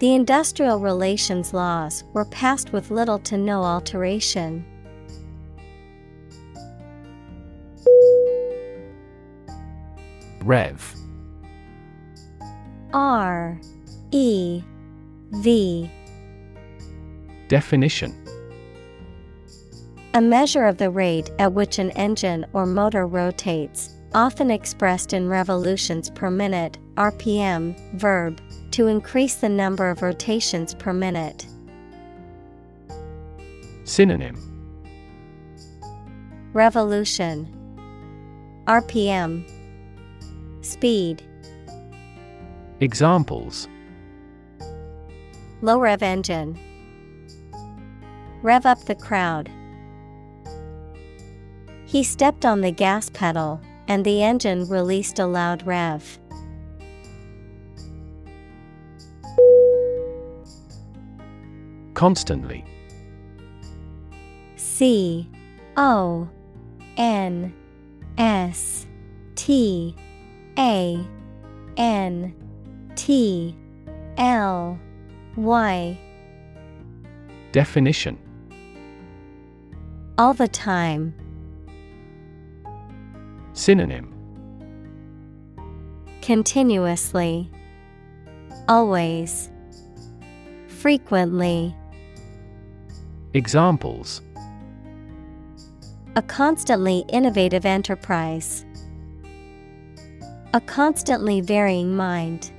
The industrial relations laws were passed with little to no alteration. Rev. R. E. V. Definition. A measure of the rate at which an engine or motor rotates, often expressed in revolutions per minute, RPM, verb, to increase the number of rotations per minute. Synonym Revolution RPM Speed Examples Low rev engine Rev up the crowd. He stepped on the gas pedal, and the engine released a loud rev. Constantly C O N S T A N T L Y Definition All the time. Synonym Continuously. Always. Frequently. Examples A constantly innovative enterprise. A constantly varying mind.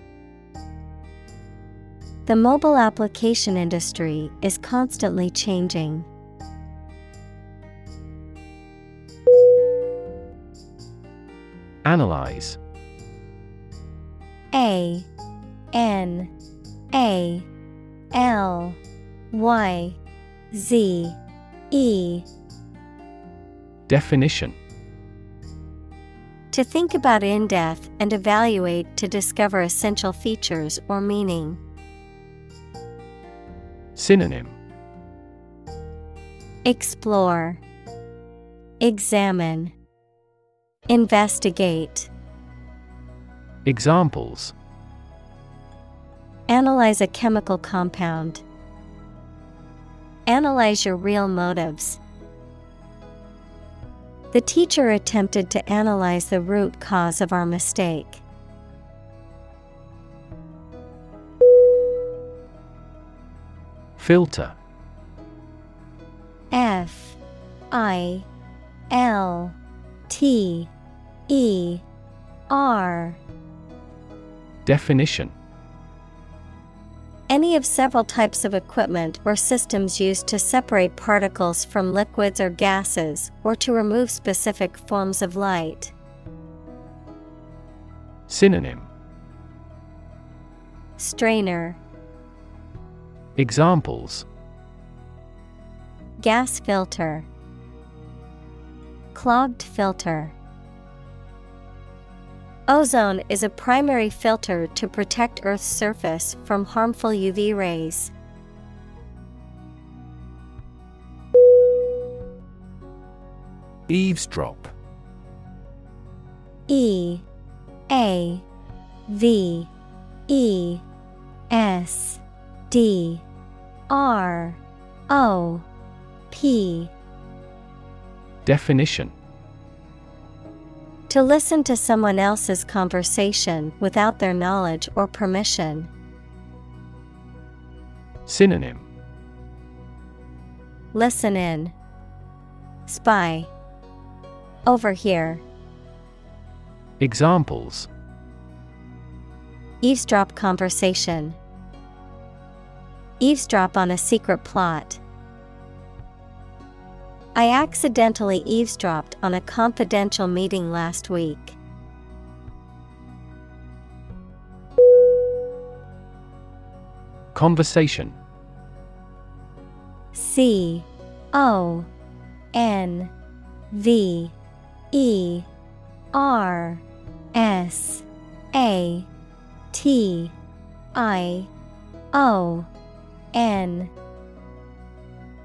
The mobile application industry is constantly changing. Analyze A N A L Y Z E Definition To think about in depth and evaluate to discover essential features or meaning. Synonym Explore, Examine, Investigate. Examples Analyze a chemical compound. Analyze your real motives. The teacher attempted to analyze the root cause of our mistake. Filter F I L T E R Definition Any of several types of equipment or systems used to separate particles from liquids or gases or to remove specific forms of light. Synonym. Strainer. Examples. Gas filter. Clogged filter Ozone is a primary filter to protect Earth's surface from harmful UV rays. Eavesdrop. E A V E S D R O P. Definition To listen to someone else's conversation without their knowledge or permission. Synonym Listen in. Spy. Overhear. Examples Eavesdrop conversation. Eavesdrop on a secret plot. I accidentally eavesdropped on a confidential meeting last week. Conversation. C O N V E R S A T I O N.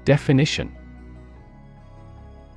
Definition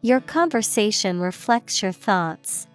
Your conversation reflects your thoughts.